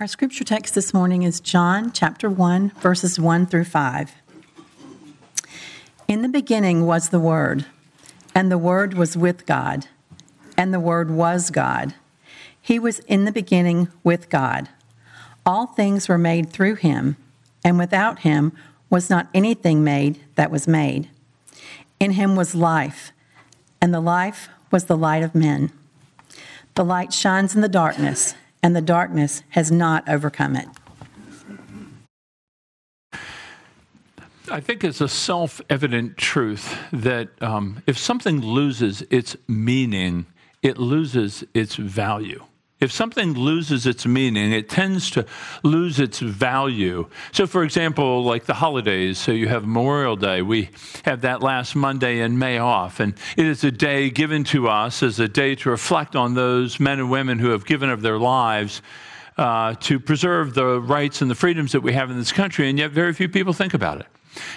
Our scripture text this morning is John chapter 1, verses 1 through 5. In the beginning was the Word, and the Word was with God, and the Word was God. He was in the beginning with God. All things were made through him, and without him was not anything made that was made. In him was life, and the life was the light of men. The light shines in the darkness and the darkness has not overcome it. I think it's a self evident truth that um, if something loses its meaning, it loses its value. If something loses its meaning, it tends to lose its value. So, for example, like the holidays, so you have Memorial Day, we have that last Monday in May off, and it is a day given to us as a day to reflect on those men and women who have given of their lives uh, to preserve the rights and the freedoms that we have in this country, and yet very few people think about it.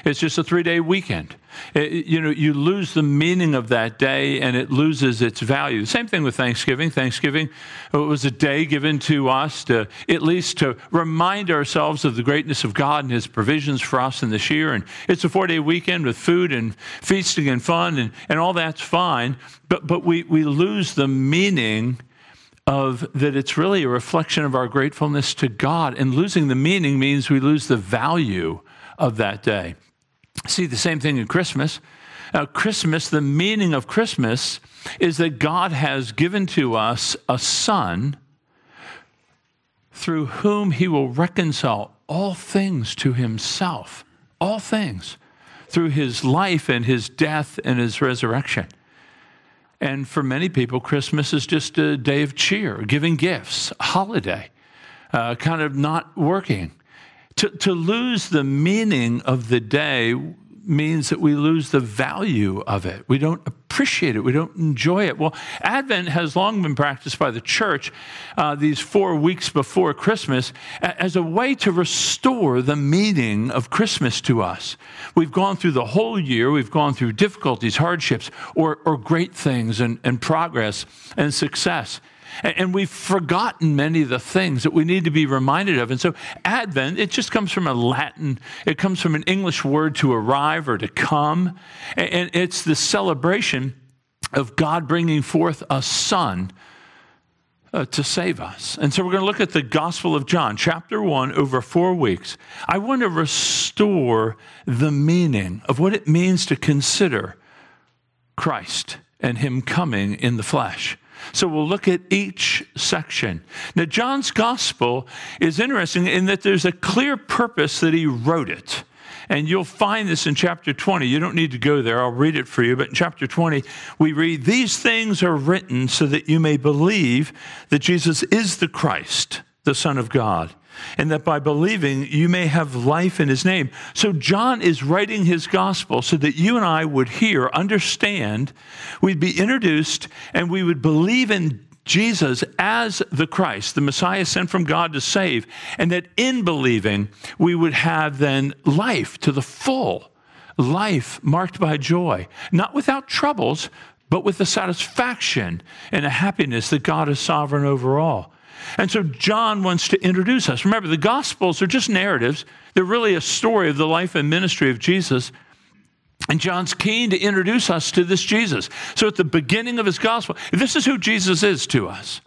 It's just a three day weekend. It, you know, you lose the meaning of that day and it loses its value. Same thing with Thanksgiving. Thanksgiving was a day given to us to at least to remind ourselves of the greatness of God and His provisions for us in this year. And it's a four day weekend with food and feasting and fun and, and all that's fine. But, but we, we lose the meaning of that it's really a reflection of our gratefulness to God. And losing the meaning means we lose the value of that day. See the same thing in Christmas. Now, Christmas, the meaning of Christmas is that God has given to us a son through whom he will reconcile all things to himself. All things. Through his life and his death and his resurrection. And for many people, Christmas is just a day of cheer, giving gifts, holiday, uh, kind of not working. To, to lose the meaning of the day means that we lose the value of it. We don't appreciate it. We don't enjoy it. Well, Advent has long been practiced by the church uh, these four weeks before Christmas as a way to restore the meaning of Christmas to us. We've gone through the whole year, we've gone through difficulties, hardships, or, or great things and, and progress and success. And we've forgotten many of the things that we need to be reminded of. And so, Advent, it just comes from a Latin, it comes from an English word to arrive or to come. And it's the celebration of God bringing forth a son uh, to save us. And so, we're going to look at the Gospel of John, chapter 1, over four weeks. I want to restore the meaning of what it means to consider Christ and Him coming in the flesh. So we'll look at each section. Now, John's gospel is interesting in that there's a clear purpose that he wrote it. And you'll find this in chapter 20. You don't need to go there, I'll read it for you. But in chapter 20, we read, These things are written so that you may believe that Jesus is the Christ, the Son of God and that by believing you may have life in his name. So John is writing his gospel so that you and I would hear, understand, we'd be introduced, and we would believe in Jesus as the Christ, the Messiah sent from God to save, and that in believing we would have then life to the full, life marked by joy, not without troubles, but with the satisfaction and a happiness that God is sovereign over all. And so John wants to introduce us. Remember, the Gospels are just narratives, they're really a story of the life and ministry of Jesus. And John's keen to introduce us to this Jesus. So at the beginning of his gospel, this is who Jesus is to us.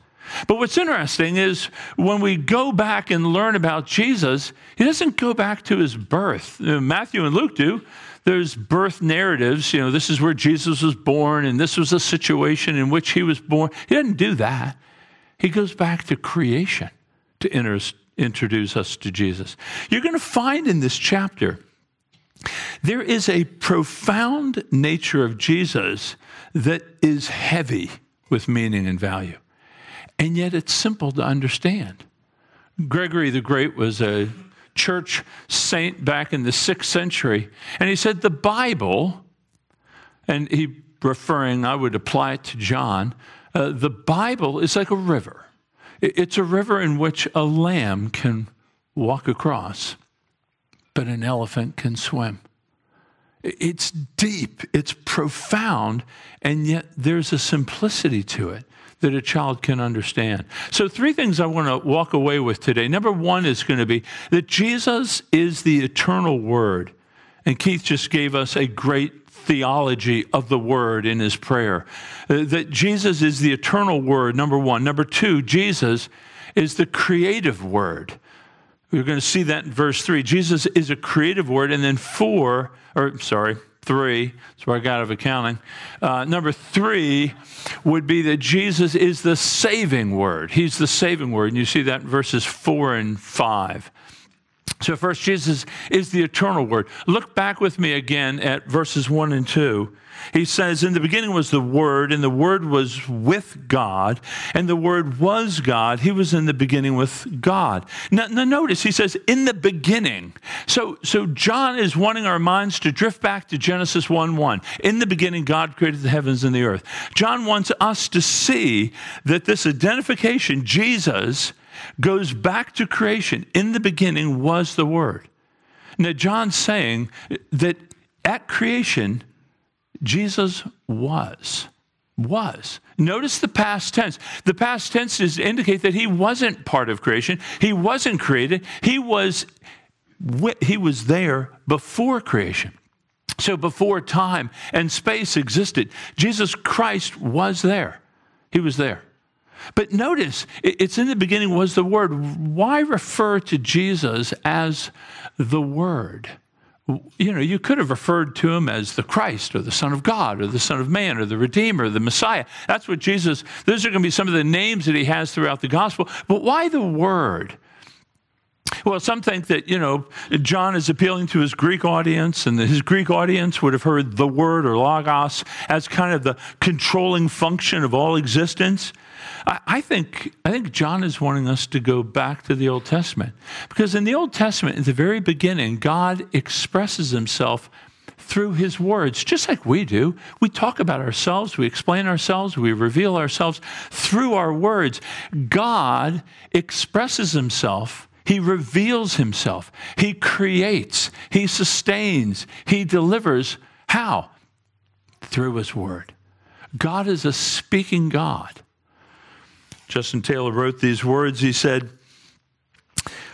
But what's interesting is when we go back and learn about Jesus, he doesn't go back to his birth. Matthew and Luke do. There's birth narratives. You know, this is where Jesus was born, and this was the situation in which he was born. He doesn't do that. He goes back to creation to introduce us to Jesus. You're going to find in this chapter there is a profound nature of Jesus that is heavy with meaning and value, and yet it's simple to understand. Gregory the Great was a church saint back in the sixth century, and he said the Bible, and he referring, I would apply it to John, uh, the Bible is like a river. It's a river in which a lamb can walk across, but an elephant can swim. It's deep, it's profound, and yet there's a simplicity to it that a child can understand. So, three things I want to walk away with today. Number one is going to be that Jesus is the eternal word. And Keith just gave us a great theology of the word in his prayer. Uh, that Jesus is the eternal word, number one. Number two, Jesus is the creative word. We're going to see that in verse three. Jesus is a creative word. And then four, or sorry, three, that's where I got out of accounting. Uh, number three would be that Jesus is the saving word. He's the saving word. And you see that in verses four and five. So, first, Jesus is the eternal word. Look back with me again at verses 1 and 2. He says, In the beginning was the Word, and the Word was with God, and the Word was God. He was in the beginning with God. Now, now, notice he says, In the beginning. So, so John is wanting our minds to drift back to Genesis 1 1. In the beginning, God created the heavens and the earth. John wants us to see that this identification, Jesus, goes back to creation. In the beginning was the Word. Now, John's saying that at creation, Jesus was. Was. Notice the past tense. The past tense is to indicate that he wasn't part of creation. He wasn't created. He was, he was there before creation. So before time and space existed, Jesus Christ was there. He was there. But notice, it's in the beginning was the Word. Why refer to Jesus as the Word? You know, you could have referred to him as the Christ or the Son of God or the Son of Man or the Redeemer, or the Messiah. That's what Jesus, those are going to be some of the names that he has throughout the gospel. But why the Word? Well, some think that, you know, John is appealing to his Greek audience, and his Greek audience would have heard the word or logos as kind of the controlling function of all existence. I, think, I think John is wanting us to go back to the Old Testament. Because in the Old Testament, in the very beginning, God expresses himself through his words, just like we do. We talk about ourselves, we explain ourselves, we reveal ourselves through our words. God expresses himself, he reveals himself, he creates, he sustains, he delivers. How? Through his word. God is a speaking God. Justin Taylor wrote these words. He said,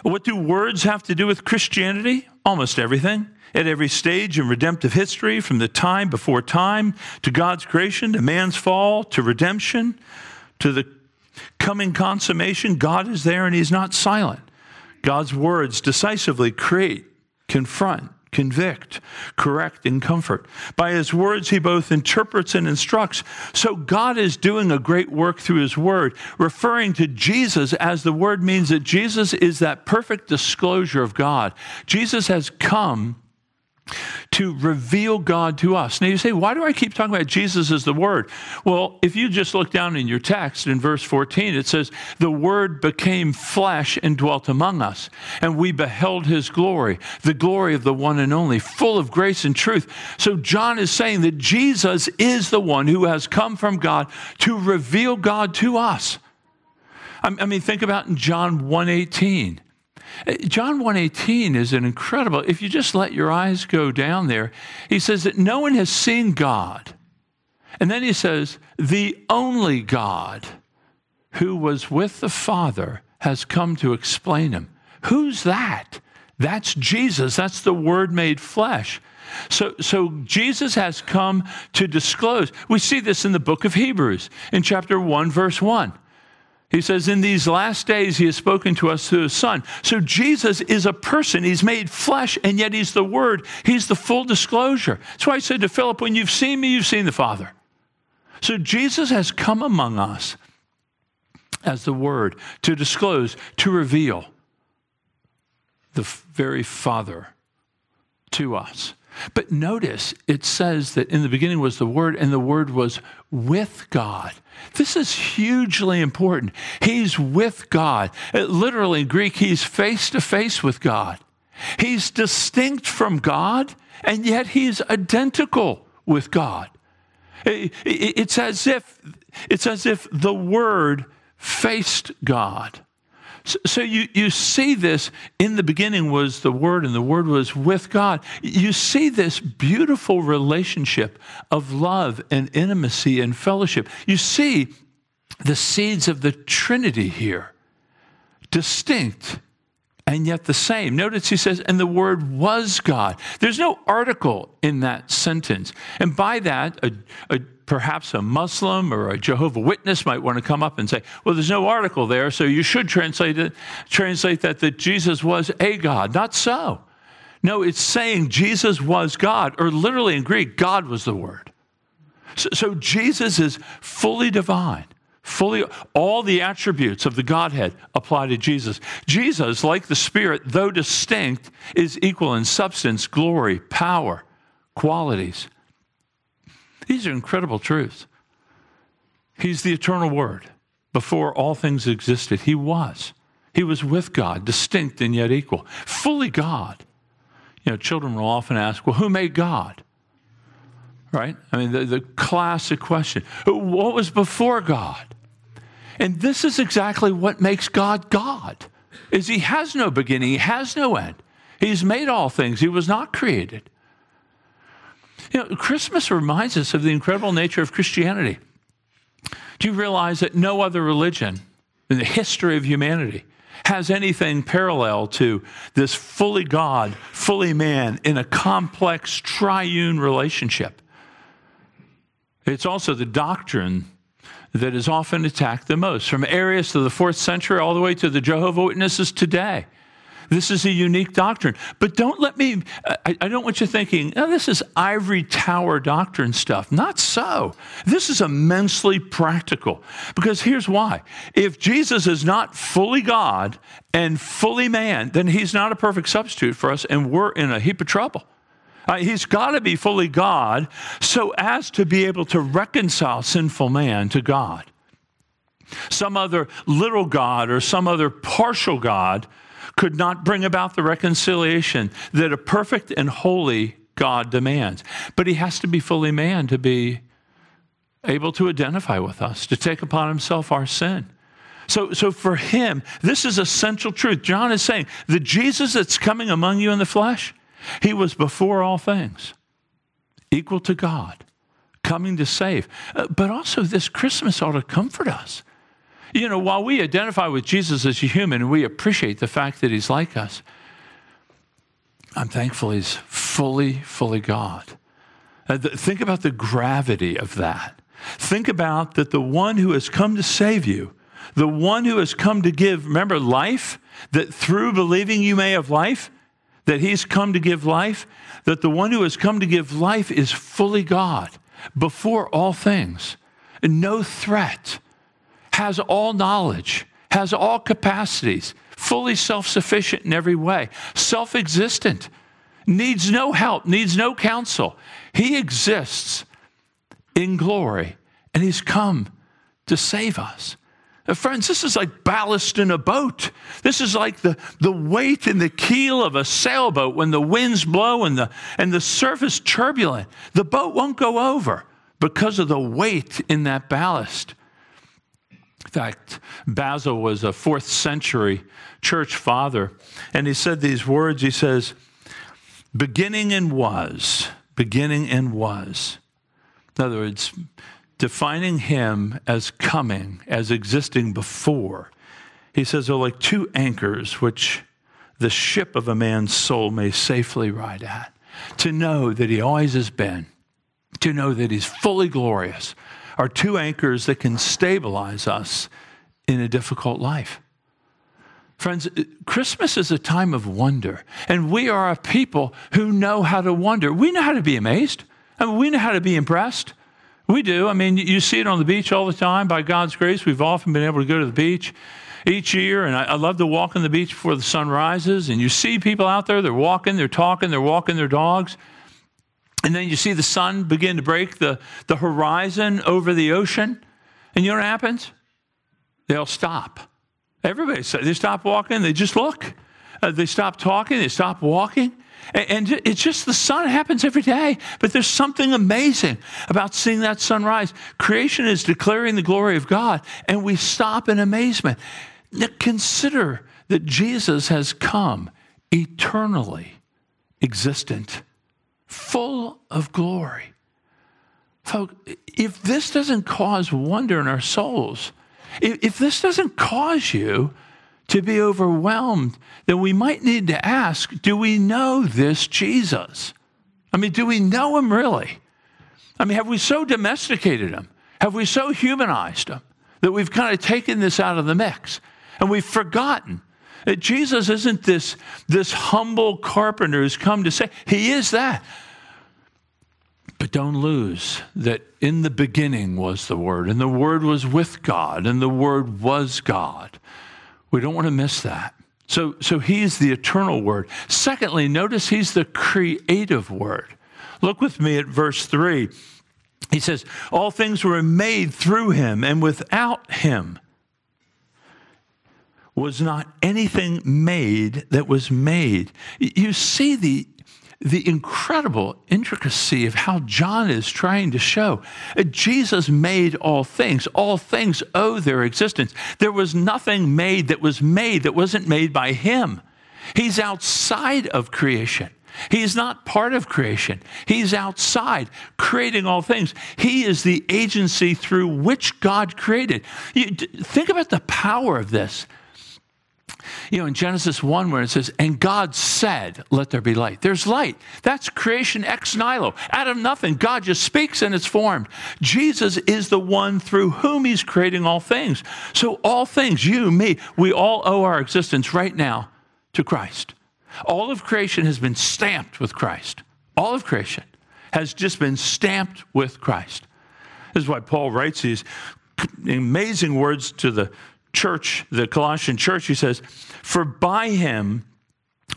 What do words have to do with Christianity? Almost everything. At every stage in redemptive history, from the time before time to God's creation, to man's fall, to redemption, to the coming consummation, God is there and He's not silent. God's words decisively create, confront, convict, correct, and comfort. By his words, he both interprets and instructs. So God is doing a great work through his word, referring to Jesus as the word means that Jesus is that perfect disclosure of God. Jesus has come to reveal God to us. Now you say, why do I keep talking about Jesus as the Word? Well, if you just look down in your text in verse 14, it says, The Word became flesh and dwelt among us, and we beheld his glory, the glory of the one and only, full of grace and truth. So John is saying that Jesus is the one who has come from God to reveal God to us. I mean, think about in John 118. Uh, John 1:18 is an incredible. If you just let your eyes go down there, he says that no one has seen God. And then he says, "The only God who was with the Father has come to explain him." Who's that? That's Jesus. That's the word made flesh. So, so Jesus has come to disclose. We see this in the book of Hebrews in chapter 1, verse 1. He says, In these last days, he has spoken to us through his son. So Jesus is a person. He's made flesh, and yet he's the word. He's the full disclosure. That's why I said to Philip, When you've seen me, you've seen the Father. So Jesus has come among us as the word to disclose, to reveal the very Father to us. But notice it says that in the beginning was the Word, and the Word was with God. This is hugely important. He's with God. It, literally, in Greek, he's face to face with God. He's distinct from God, and yet he's identical with God. It, it, it's, as if, it's as if the Word faced God. So, you, you see this in the beginning was the Word, and the Word was with God. You see this beautiful relationship of love and intimacy and fellowship. You see the seeds of the Trinity here, distinct and yet the same. Notice he says, and the Word was God. There's no article in that sentence. And by that, a, a, perhaps a Muslim or a Jehovah Witness might want to come up and say, well, there's no article there, so you should translate it, translate that that Jesus was a God. Not so. No, it's saying Jesus was God, or literally in Greek, God was the Word. So, so Jesus is fully divine fully all the attributes of the Godhead apply to Jesus. Jesus, like the Spirit, though distinct, is equal in substance, glory, power, qualities. These are incredible truths. He's the eternal Word. Before all things existed, He was. He was with God, distinct and yet equal, fully God. You know, children will often ask, well, who made God? Right? I mean, the, the classic question what was before God? And this is exactly what makes God God. Is he has no beginning, he has no end. He's made all things. He was not created. You know, Christmas reminds us of the incredible nature of Christianity. Do you realize that no other religion in the history of humanity has anything parallel to this fully God, fully man in a complex triune relationship? It's also the doctrine that is often attacked the most, from Arius of the fourth century all the way to the Jehovah Witnesses today. This is a unique doctrine. But don't let me, I, I, don't want you thinking, oh, this is ivory tower doctrine stuff. Not so. This is immensely practical. Because here's why. If Jesus is not fully God and fully man, then he's not a perfect substitute for us, and we're in a heap of trouble. Uh, he's got to be fully God so as to be able to reconcile sinful man to God. Some other little God or some other partial God could not bring about the reconciliation that a perfect and holy God demands. But he has to be fully man to be able to identify with us, to take upon himself our sin. So, so for him, this is a central truth. John is saying the Jesus that's coming among you in the flesh, he was before all things, equal to God, coming to save. Uh, but also, this Christmas ought to comfort us. You know, while we identify with Jesus as a human and we appreciate the fact that he's like us, I'm thankful he's fully, fully God. Uh, think about the gravity of that. Think about that the one who has come to save you, the one who has come to give, remember, life, that through believing you may have life, that he's come to give life, that the one who has come to give life is fully God before all things, no threat, has all knowledge, has all capacities, fully self sufficient in every way, self existent, needs no help, needs no counsel. He exists in glory, and he's come to save us. Uh, friends, this is like ballast in a boat. This is like the, the weight in the keel of a sailboat when the winds blow and the, and the surface turbulent. The boat won't go over because of the weight in that ballast. Fact, Basil was a fourth century church father, and he said these words. He says, beginning and was, beginning and was. In other words, defining him as coming, as existing before, he says they're like two anchors which the ship of a man's soul may safely ride at. To know that he always has been, to know that he's fully glorious, are two anchors that can stabilize us in a difficult life. Friends, Christmas is a time of wonder, and we are a people who know how to wonder. We know how to be amazed, and we know how to be impressed. We do. I mean, you see it on the beach all the time. By God's grace, we've often been able to go to the beach each year, and I, I, love to walk on the beach before the sun rises. And you see people out there, they're walking, they're talking, they're walking their dogs. And then you see the sun begin to break the, the horizon over the ocean. And you know what happens? They'll stop. Everybody, they stop walking, they just look. Uh, they stop talking, they stop walking. And it's just the sun happens every day, but there's something amazing about seeing that sunrise. Creation is declaring the glory of God, and we stop in amazement. Now consider that Jesus has come eternally existent, full of glory. Folks, if this doesn't cause wonder in our souls, If, if this doesn't cause you to be overwhelmed, then we might need to ask do we know this Jesus? I mean, do we know him really? I mean, have we so domesticated him? Have we so humanized him that we've kind of taken this out of the mix and we've forgotten Jesus isn't this, this humble carpenter who's come to say, He is that. But don't lose that in the beginning was the Word, and the Word was with God, and the Word was God. We don't want to miss that. So, so he's the eternal word. Secondly, notice he's the creative word. Look with me at verse 3. He says, All things were made through him, and without him was not anything made that was made. You see the the incredible intricacy of how John is trying to show. Jesus made all things. All things owe their existence. There was nothing made that was made that wasn't made by him. He's outside of creation. He's not part of creation. He's outside creating all things. He is the agency through which God created. You, think about the power of this you know, in Genesis 1, where it says, and God said, let there be light. There's light. That's creation ex nihilo. Out of nothing, God just speaks and it's formed. Jesus is the one through whom he's creating all things. So, all things, you, me, we all owe our existence right now to Christ. All of creation has been stamped with Christ. All of creation has just been stamped with Christ. This is why Paul writes these amazing words to the church, the Colossian church, he says, For by him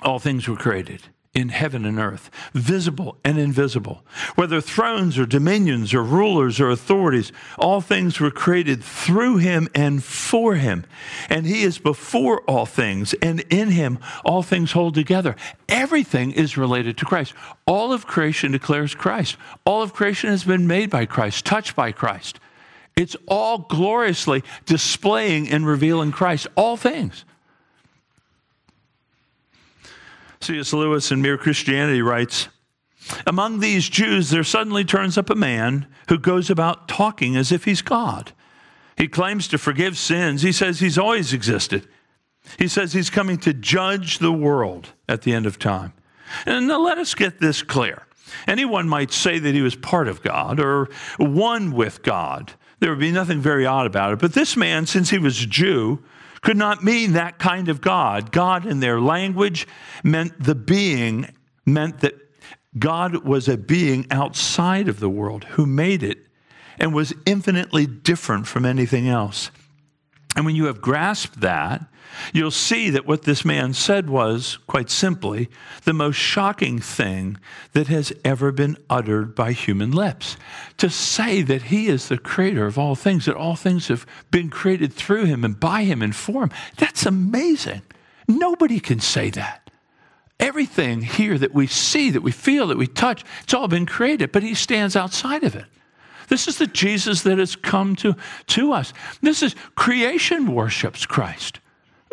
all things were created in heaven and earth, visible and invisible. Whether thrones or dominions or rulers or authorities, all things were created through him and for him. And he is before all things, and in him all things hold together. Everything is related to Christ. All of creation declares Christ. All of creation has been made by Christ, touched by Christ. It's all gloriously displaying and revealing Christ, all things. C.S. Lewis in Mere Christianity writes Among these Jews, there suddenly turns up a man who goes about talking as if he's God. He claims to forgive sins. He says he's always existed. He says he's coming to judge the world at the end of time. And now let us get this clear. Anyone might say that he was part of God or one with God. There would be nothing very odd about it. But this man, since he was a Jew, could not mean that kind of God. God, in their language, meant the being, meant that God was a being outside of the world who made it and was infinitely different from anything else. And when you have grasped that, you'll see that what this man said was, quite simply, the most shocking thing that has ever been uttered by human lips. To say that he is the creator of all things, that all things have been created through him and by him and for him, that's amazing. Nobody can say that. Everything here that we see, that we feel, that we touch, it's all been created, but he stands outside of it. This is the Jesus that has come to, to us. This is creation worships Christ.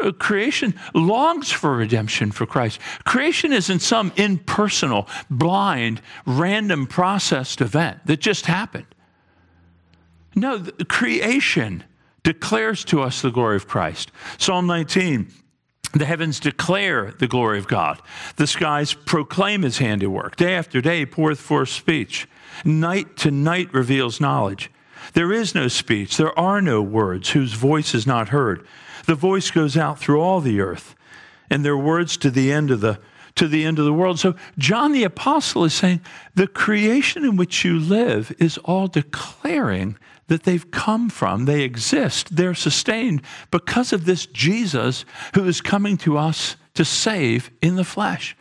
Uh, creation longs for redemption for Christ. Creation isn't some impersonal, blind, random processed event that just happened. No, creation declares to us the glory of Christ. Psalm 19 the heavens declare the glory of God. The skies proclaim his handiwork. Day after day poureth forth speech. Night to night reveals knowledge. There is no speech, there are no words whose voice is not heard. The voice goes out through all the earth, and their words to the end of the to the end of the world. So John the apostle is saying the creation in which you live is all declaring that they've come from, they exist, they're sustained because of this Jesus who is coming to us to save in the flesh.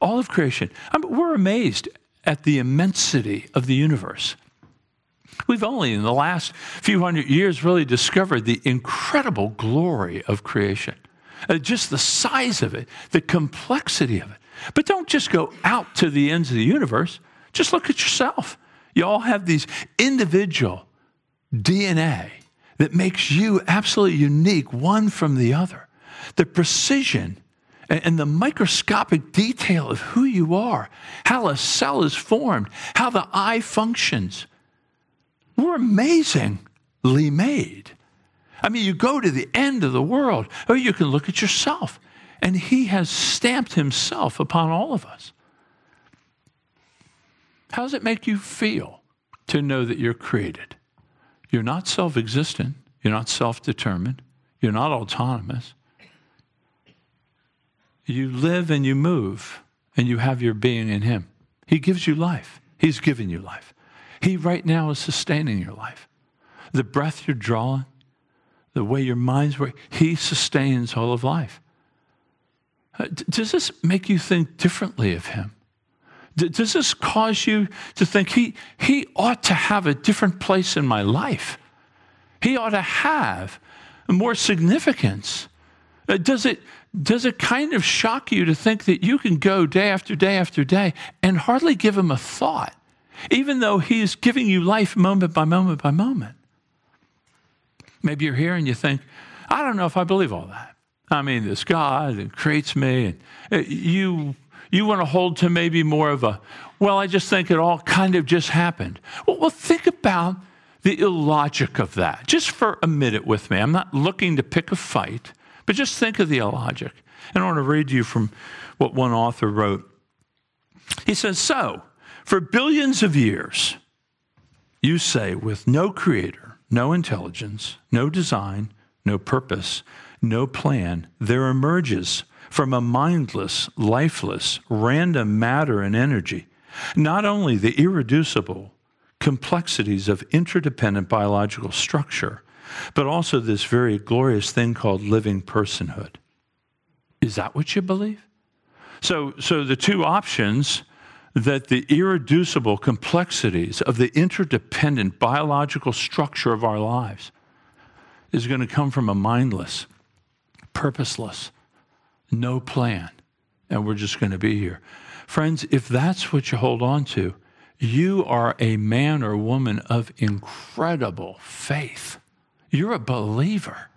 All of creation. I mean, we're amazed at the immensity of the universe. We've only in the last few hundred years really discovered the incredible glory of creation, uh, just the size of it, the complexity of it. But don't just go out to the ends of the universe, just look at yourself. You all have these individual DNA that makes you absolutely unique, one from the other. The precision and the microscopic detail of who you are, how a cell is formed, how the eye functions we're amazingly made. I mean, you go to the end of the world, or you can look at yourself. And He has stamped Himself upon all of us. How does it make you feel to know that you're created? You're not self existent, you're not self determined, you're not autonomous. You live and you move, and you have your being in Him. He gives you life, He's given you life. He right now is sustaining your life. The breath you're drawing, the way your mind's working, He sustains all of life. Uh, does this make you think differently of Him? Does this cause you to think he, he ought to have a different place in my life? He ought to have more significance. Uh, does it, does it kind of shock you to think that you can go day after day after day and hardly give him a thought, even though he's giving you life moment by moment by moment? Maybe you're here and you think, I don't know if I believe all that. I mean, this God that creates me, and uh, you you want to hold to maybe more of a, well, I just think it all kind of just happened. Well, well, think about the illogic of that. Just for a minute with me. I'm not looking to pick a fight, but just think of the illogic. And I want to read you from what one author wrote. He says, So, for billions of years, you say, with no creator, no intelligence, no design, no purpose, no plan, there emerges from a mindless, lifeless, random matter and energy, not only the irreducible complexities of interdependent biological structure, but also this very glorious thing called living personhood. Is that what you believe? So, so the two options that the irreducible complexities of the interdependent biological structure of our lives is going to come from a mindless, purposeless, no plan, and we're just going to be here. Friends, if that's what you hold on to, you are a man or woman of incredible faith. You're a believer.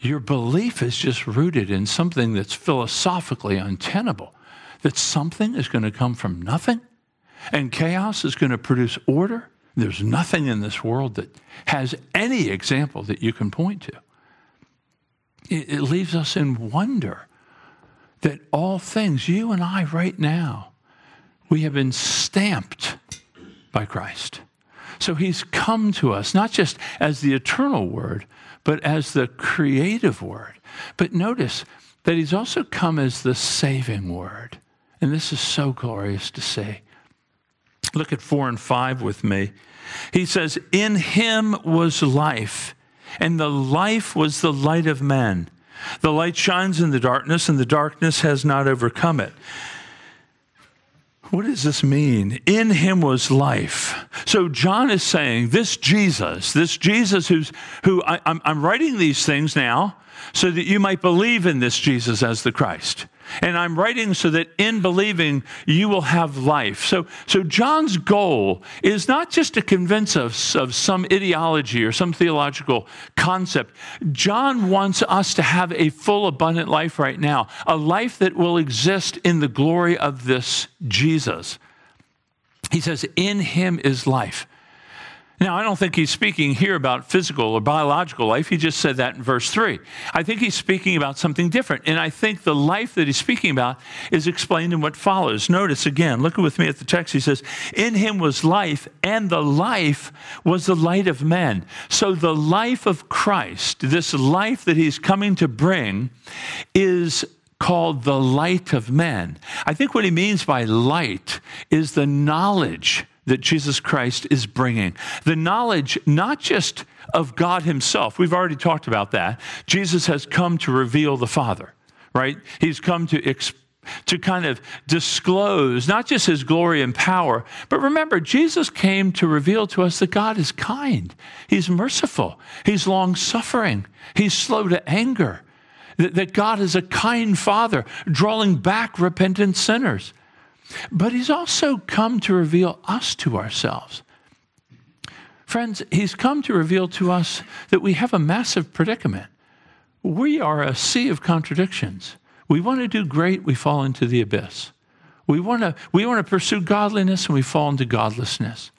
Your belief is just rooted in something that's philosophically untenable, that something is going to come from nothing and chaos is going to produce order. There's nothing in this world that has any example that you can point to it, it leaves us in wonder that all things, you and I right now, we have been stamped by Christ. So he's come to us not just as the eternal word, but as the creative word. But notice that he's also come as the saving word. And this is so glorious to see. Look at four and five with me. He says, In him was life and the life was the light of men. The light shines in the darkness, and the darkness has not overcome it. What does this mean? In him was life. So John is saying, this Jesus, this Jesus who's, who I, am writing these things now so that you might believe in this Jesus as the Christ. And I'm writing so that in believing you will have life. So, so John's goal is not just to convince us of some ideology or some theological concept. John wants us to have a full, abundant life right now, a life that will exist in the glory of this Jesus. He says, In him is life. Now, I don't think he's speaking here about physical or biological life. He just said that in verse 3. I think he's speaking about something different. And I think the life that he's speaking about is explained in what follows. Notice again, look with me at the text. He says, In him was life, and the life was the light of men. So the life of Christ, this life that he's coming to bring, is called the light of men. I think what he means by light is the knowledge that Jesus Christ is bringing. The knowledge, not just of God Himself, we've already talked about that. Jesus has come to reveal the Father, right? He's come to explain to kind of disclose not just his glory and power, but remember, Jesus came to reveal to us that God is kind, he's merciful, he's long suffering, he's slow to anger, that, that God is a kind father, drawing back repentant sinners. But he's also come to reveal us to ourselves. Friends, he's come to reveal to us that we have a massive predicament. We are a sea of contradictions. We want to do great, we fall into the abyss. We want to, we want to pursue godliness and we fall into godlessness.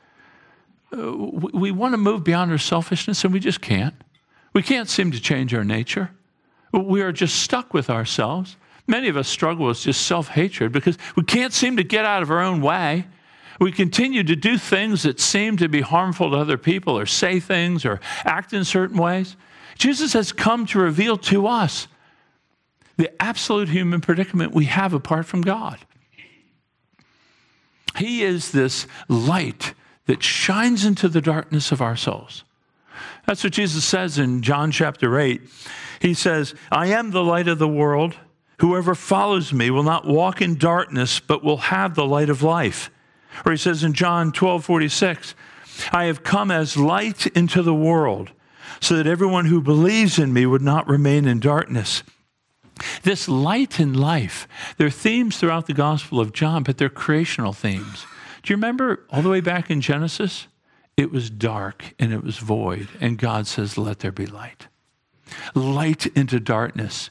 Uh, we, we want to move beyond our selfishness and we just can't. We can't seem to change our nature. We are just stuck with ourselves. Many of us struggle with just self hatred because we can't seem to get out of our own way. We continue to do things that seem to be harmful to other people, or say things, or act in certain ways. Jesus has come to reveal to us the absolute human predicament we have apart from God. He is this light that shines into the darkness of our souls. That's what Jesus says in John chapter 8. He says, I am the light of the world. Whoever follows me will not walk in darkness, but will have the light of life. Or he says in John 12 46, I have come as light into the world, so that everyone who believes in me would not remain in darkness. This light in life, there are themes throughout the Gospel of John, but they're creational themes. Do you remember all the way back in Genesis? It was dark and it was void, and God says, Let there be light. Light into darkness.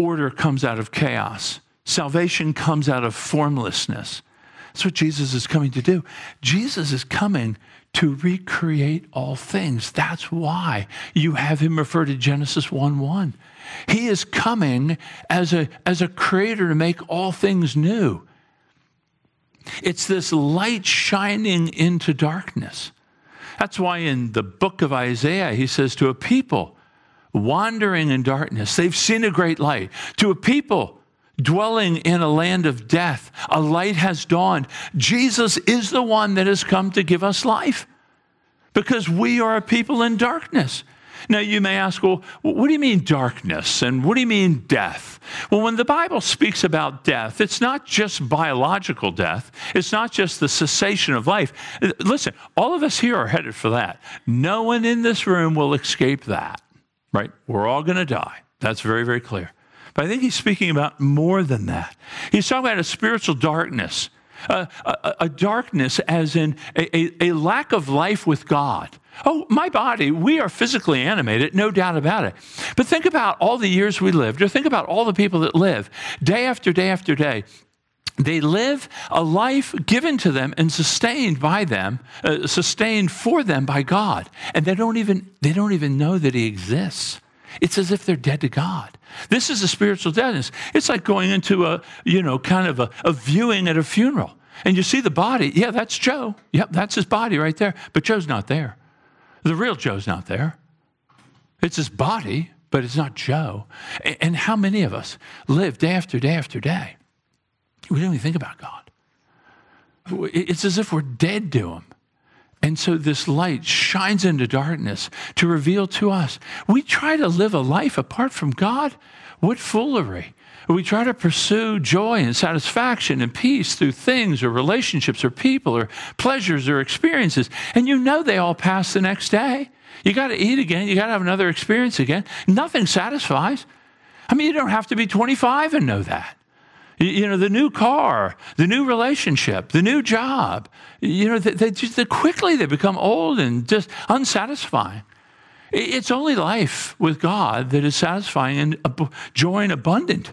Order comes out of chaos. Salvation comes out of formlessness. That's what Jesus is coming to do. Jesus is coming to recreate all things. That's why you have him refer to Genesis 1 1. He is coming as a, as a creator to make all things new. It's this light shining into darkness. That's why in the book of Isaiah, he says to a people wandering in darkness, they've seen a great light. To a people dwelling in a land of death, a light has dawned. Jesus is the one that has come to give us life because we are a people in darkness. Now, you may ask, well, what do you mean darkness? And what do you mean death? Well, when the Bible speaks about death, it's not just biological death, it's not just the cessation of life. Listen, all of us here are headed for that. No one in this room will escape that, right? We're all going to die. That's very, very clear. But I think he's speaking about more than that. He's talking about a spiritual darkness, a, a, a darkness as in a, a lack of life with God Oh, my body, we are physically animated, no doubt about it. But think about all the years we lived, or think about all the people that live day after day after day. They live a life given to them and sustained by them, uh, sustained for them by God, and they don't even they don't even know that He exists. It's as if they're dead to God. This is a spiritual deadness. It's like going into a you know kind of a, a viewing at a funeral, and you see the body. Yeah, that's Joe. Yep, that's his body right there. But Joe's not there. The real Joe's not there. It's his body, but it's not Joe. And how many of us live day after day after day? We don't even think about God. It's as if we're dead to him. And so this light shines into darkness to reveal to us. We try to live a life apart from God. What foolery. We try to pursue joy and satisfaction and peace through things or relationships or people or pleasures or experiences. And you know they all pass the next day. You got to eat again. You got to have another experience again. Nothing satisfies. I mean, you don't have to be 25 and know that. You know, the new car, the new relationship, the new job, you know, they, they just, they quickly they become old and just unsatisfying. It's only life with God that is satisfying and joy and abundant.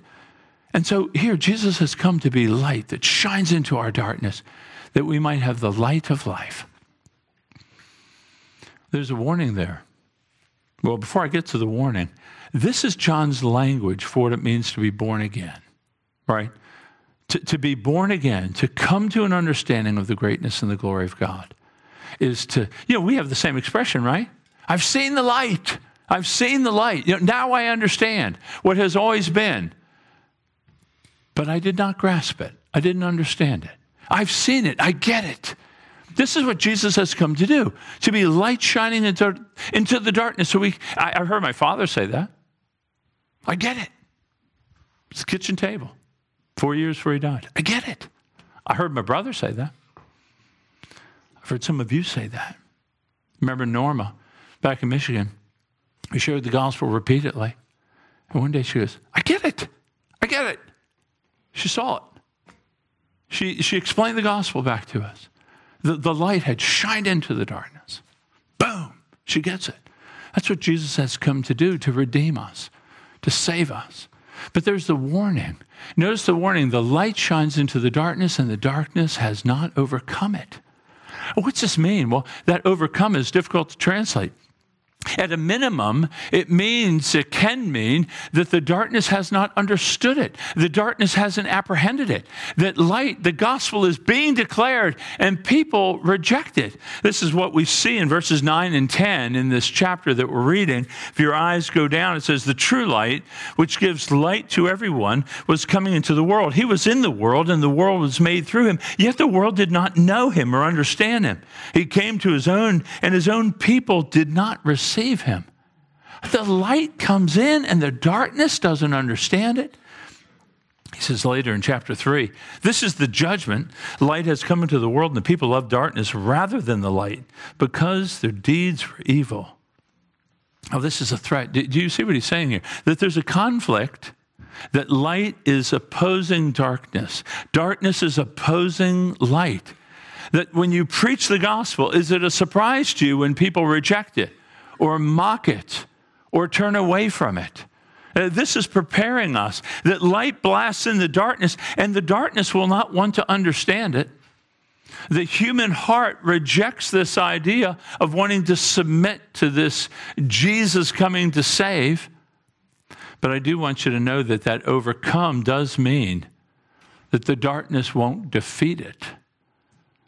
And so here, Jesus has come to be light that shines into our darkness, that we might have the light of life. There's a warning there. Well, before I get to the warning, this is John's language for what it means to be born again, right? To, to be born again, to come to an understanding of the greatness and the glory of God, is to, you know, we have the same expression, right? I've seen the light. I've seen the light. You know, now I understand what has always been but I did not grasp it. I didn't understand it. I've seen it. I get it. This is what Jesus has come to do to be light shining into, into the darkness. So we, I, I heard my father say that. I get it. It's kitchen table. Four years before he died. I get it. I heard my brother say that. I've heard some of you say that. Remember Norma back in Michigan? We shared the gospel repeatedly. And one day she goes, I get it. I get it. She saw it. She, she explained the gospel back to us. The, the light had shined into the darkness. Boom, she gets it. That's what Jesus has come to do to redeem us, to save us. But there's the warning. Notice the warning the light shines into the darkness, and the darkness has not overcome it. What's this mean? Well, that overcome is difficult to translate. At a minimum, it means, it can mean, that the darkness has not understood it. The darkness hasn't apprehended it. That light, the gospel is being declared, and people reject it. This is what we see in verses 9 and 10 in this chapter that we're reading. If your eyes go down, it says, The true light, which gives light to everyone, was coming into the world. He was in the world, and the world was made through him, yet the world did not know him or understand him. He came to his own, and his own people did not receive receive him. The light comes in and the darkness doesn't understand it. He says later in chapter 3 this is the judgment. Light has come into the world, and the people love darkness rather than the light because their deeds were evil. Oh, this is a threat. Do you see what he's saying here? That there's a conflict, that light is opposing darkness, darkness is opposing light. That when you preach the gospel, is it a surprise to you when people reject it? Or mock it or turn away from it. Uh, this is preparing us that light blasts in the darkness, and the darkness will not want to understand it. The human heart rejects this idea of wanting to submit to this Jesus coming to save. But I do want you to know that that overcome does mean that the darkness won't defeat it.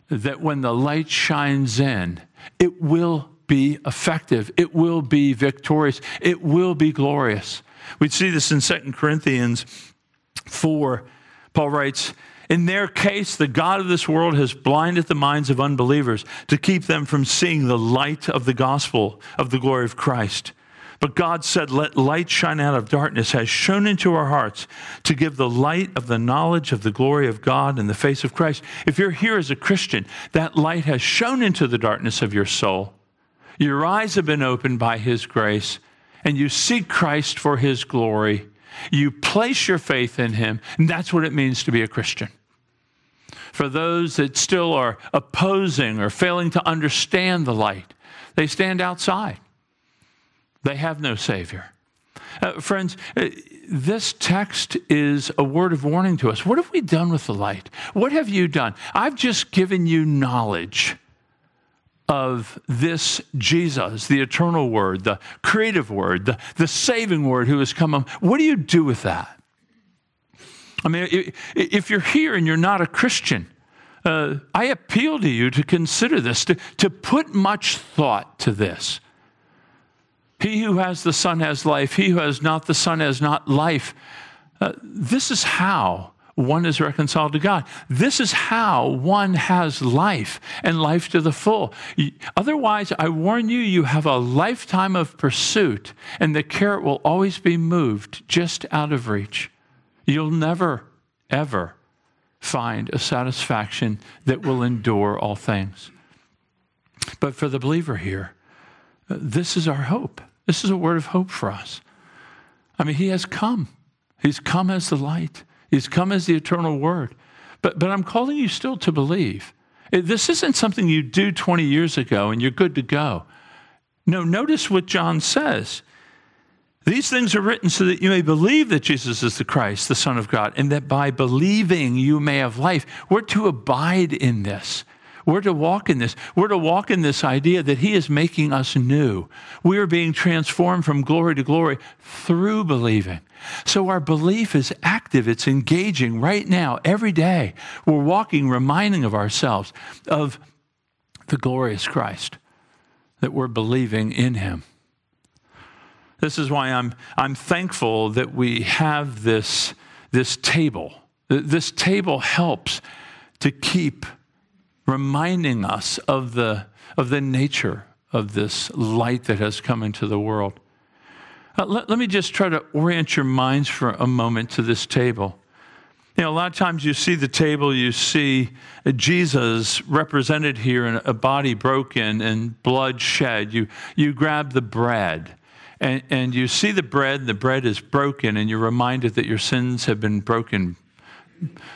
That when the light shines in, it will be effective. It will be victorious. It will be glorious. We see this in 2 Corinthians 4. Paul writes, in their case, the God of this world has blinded the minds of unbelievers to keep them from seeing the light of the gospel of the glory of Christ. But God said, Let light shine out of darkness, has shone into our hearts to give the light of the knowledge of the glory of God in the face of Christ. If you're here as a Christian, that light has shone into the darkness of your soul. Your eyes have been opened by His grace, and you seek Christ for His glory. You place your faith in Him, and that's what it means to be a Christian. For those that still are opposing or failing to understand the light, they stand outside. They have no Savior. Uh, friends, uh, this text is a word of warning to us. What have we done with the light? What have you done? I've just given you knowledge of this Jesus, the eternal word, the creative word, the, the saving word who has come. What do you do with that? I mean, if you're here and you're not a Christian, uh, I appeal to you to consider this, to, to put much thought to this. He who has the Son has life, he who has not the Son has not life. Uh, this is how one is reconciled to God. This is how one has life and life to the full. Otherwise, I warn you, you have a lifetime of pursuit, and the carrot will always be moved just out of reach. You'll never, ever find a satisfaction that will endure all things. But for the believer here, this is our hope. This is a word of hope for us. I mean, He has come, He's come as the light. He's come as the eternal word. But, but I'm calling you still to believe. This isn't something you do 20 years ago and you're good to go. No, notice what John says. These things are written so that you may believe that Jesus is the Christ, the Son of God, and that by believing you may have life. We're to abide in this. We're to walk in this. We're to walk in this idea that He is making us new. We are being transformed from glory to glory through believing. So our belief is active, it's engaging right now, every day. We're walking, reminding of ourselves of the glorious Christ, that we're believing in Him. This is why I'm, I'm thankful that we have this, this table. This table helps to keep reminding us of the, of the nature of this light that has come into the world. Uh, let, let me just try to orient your minds for a moment to this table. You know, a lot of times you see the table, you see Jesus represented here in a body broken and blood shed. You, you grab the bread and, and you see the bread, and the bread is broken, and you're reminded that your sins have been broken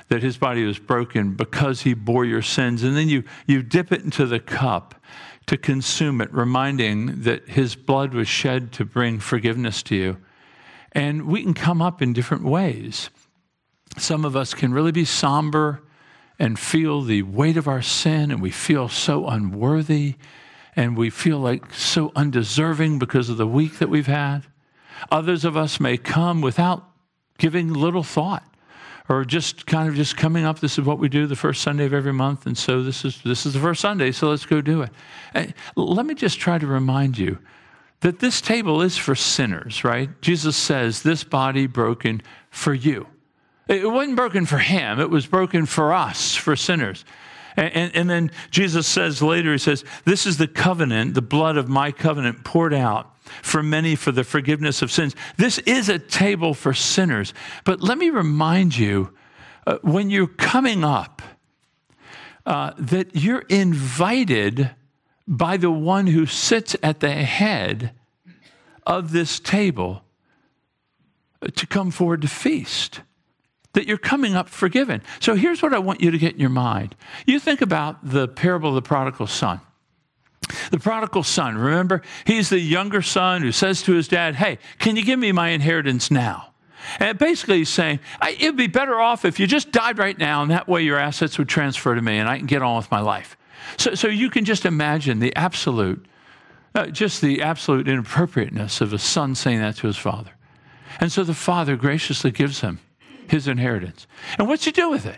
that his body was broken because he bore your sins. And then you, you dip it into the cup to consume it, reminding that his blood was shed to bring forgiveness to you. And we can come up in different ways. Some of us can really be somber and feel the weight of our sin, and we feel so unworthy and we feel like so undeserving because of the week that we've had. Others of us may come without giving little thought or just kind of just coming up this is what we do the first sunday of every month and so this is this is the first sunday so let's go do it. And let me just try to remind you that this table is for sinners right? Jesus says this body broken for you. It wasn't broken for him it was broken for us for sinners. And, and, and then jesus says later he says this is the covenant the blood of my covenant poured out for many for the forgiveness of sins. This is a table for sinners. But let me remind you uh, when you're coming up, uh, that you're invited by the one who sits at the head of this table to come forward to feast. That you're coming up forgiven. So here's what I want you to get in your mind. You think about the parable of the prodigal son. The prodigal son, remember? He's the younger son who says to his dad, Hey, can you give me my inheritance now? And basically, he's saying, It'd be better off if you just died right now, and that way your assets would transfer to me and I can get on with my life. So, so you can just imagine the absolute, uh, just the absolute inappropriateness of a son saying that to his father. And so the father graciously gives him his inheritance. And what's he do with it?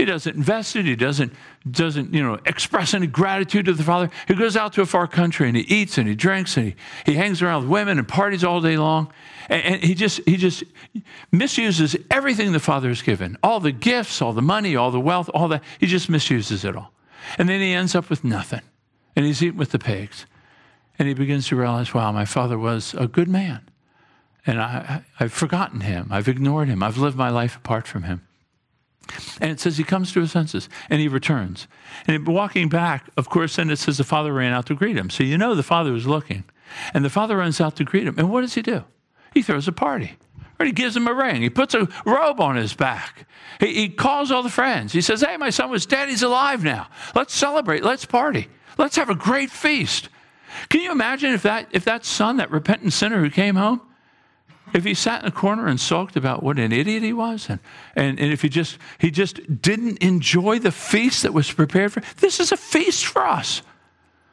He doesn't invest it. He doesn't, doesn't you know, express any gratitude to the Father. He goes out to a far country and he eats and he drinks and he, he hangs around with women and parties all day long. And, and he, just, he just misuses everything the Father has given all the gifts, all the money, all the wealth, all that. He just misuses it all. And then he ends up with nothing. And he's eating with the pigs. And he begins to realize, wow, my father was a good man. And I, I've forgotten him. I've ignored him. I've lived my life apart from him. And it says he comes to his senses and he returns. And walking back, of course, then it says the father ran out to greet him. So you know the father was looking. And the father runs out to greet him. And what does he do? He throws a party. Or he gives him a ring. He puts a robe on his back. He, he calls all the friends. He says, Hey, my son was dead. He's alive now. Let's celebrate. Let's party. Let's have a great feast. Can you imagine if that, if that son, that repentant sinner who came home, if he sat in a corner and sulked about what an idiot he was, and, and, and if he just he just didn't enjoy the feast that was prepared for this is a feast for us.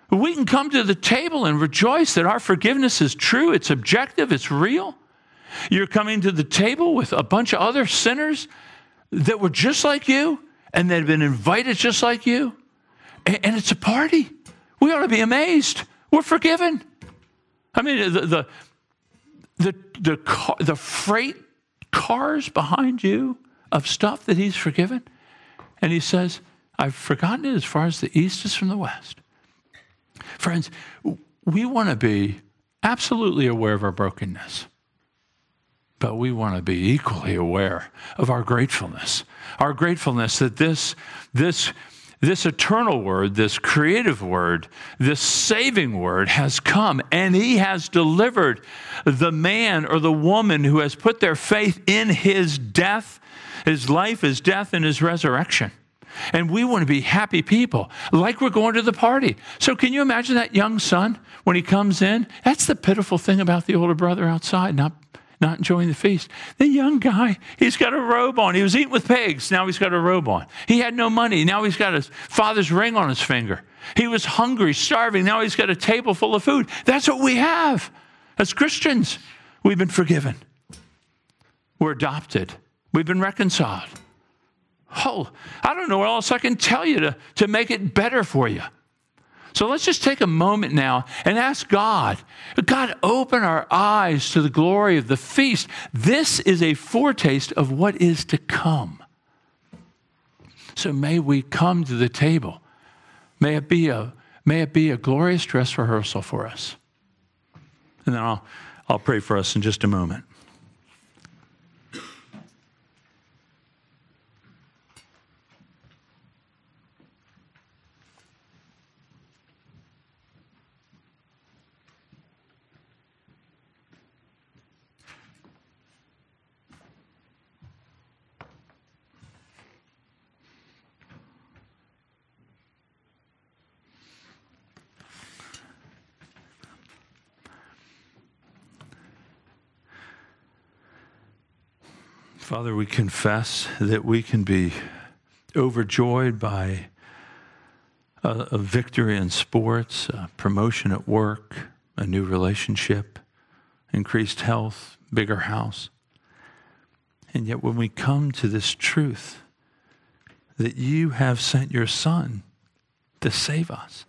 We can come to the table and rejoice that our forgiveness is true, it's objective, it's real. You're coming to the table with a bunch of other sinners that were just like you and that have been invited just like you. And, and it's a party. We ought to be amazed. We're forgiven. I mean, the, the, the, the, car, the freight cars behind you of stuff that he's forgiven. And he says, I've forgotten it as far as the east is from the west. Friends, we want to be absolutely aware of our brokenness, but we want to be equally aware of our gratefulness. Our gratefulness that this, this this eternal word, this creative word, this saving word has come and he has delivered the man or the woman who has put their faith in his death, his life, his death, and his resurrection. And we want to be happy people, like we're going to the party. So, can you imagine that young son when he comes in? That's the pitiful thing about the older brother outside, not not enjoying the feast. The young guy, he's got a robe on. He was eating with pigs. Now he's got a robe on. He had no money. Now he's got his father's ring on his finger. He was hungry, starving. Now he's got a table full of food. That's what we have. As Christians, we've been forgiven. We're adopted. We've been reconciled. Oh, I don't know what else I can tell you to, to make it better for you. So let's just take a moment now and ask God, God, open our eyes to the glory of the feast. This is a foretaste of what is to come. So may we come to the table. May it be a, may it be a glorious dress rehearsal for us. And then I'll, I'll pray for us in just a moment. Father, we confess that we can be overjoyed by a, a victory in sports, promotion at work, a new relationship, increased health, bigger house. And yet, when we come to this truth that you have sent your Son to save us,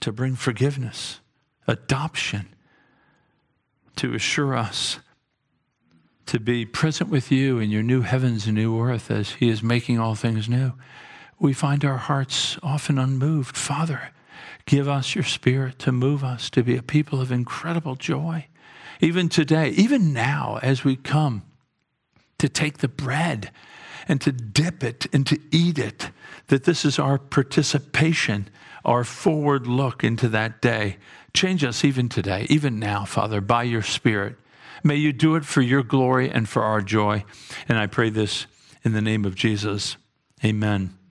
to bring forgiveness, adoption, to assure us to be present with you in your new heavens and new earth as He is making all things new, we find our hearts often unmoved. Father, give us your Spirit to move us to be a people of incredible joy. Even today, even now, as we come to take the bread and to dip it and to eat it, that this is our participation, our forward look into that day. Change us even today, even now, Father, by your Spirit. May you do it for your glory and for our joy. And I pray this in the name of Jesus. Amen.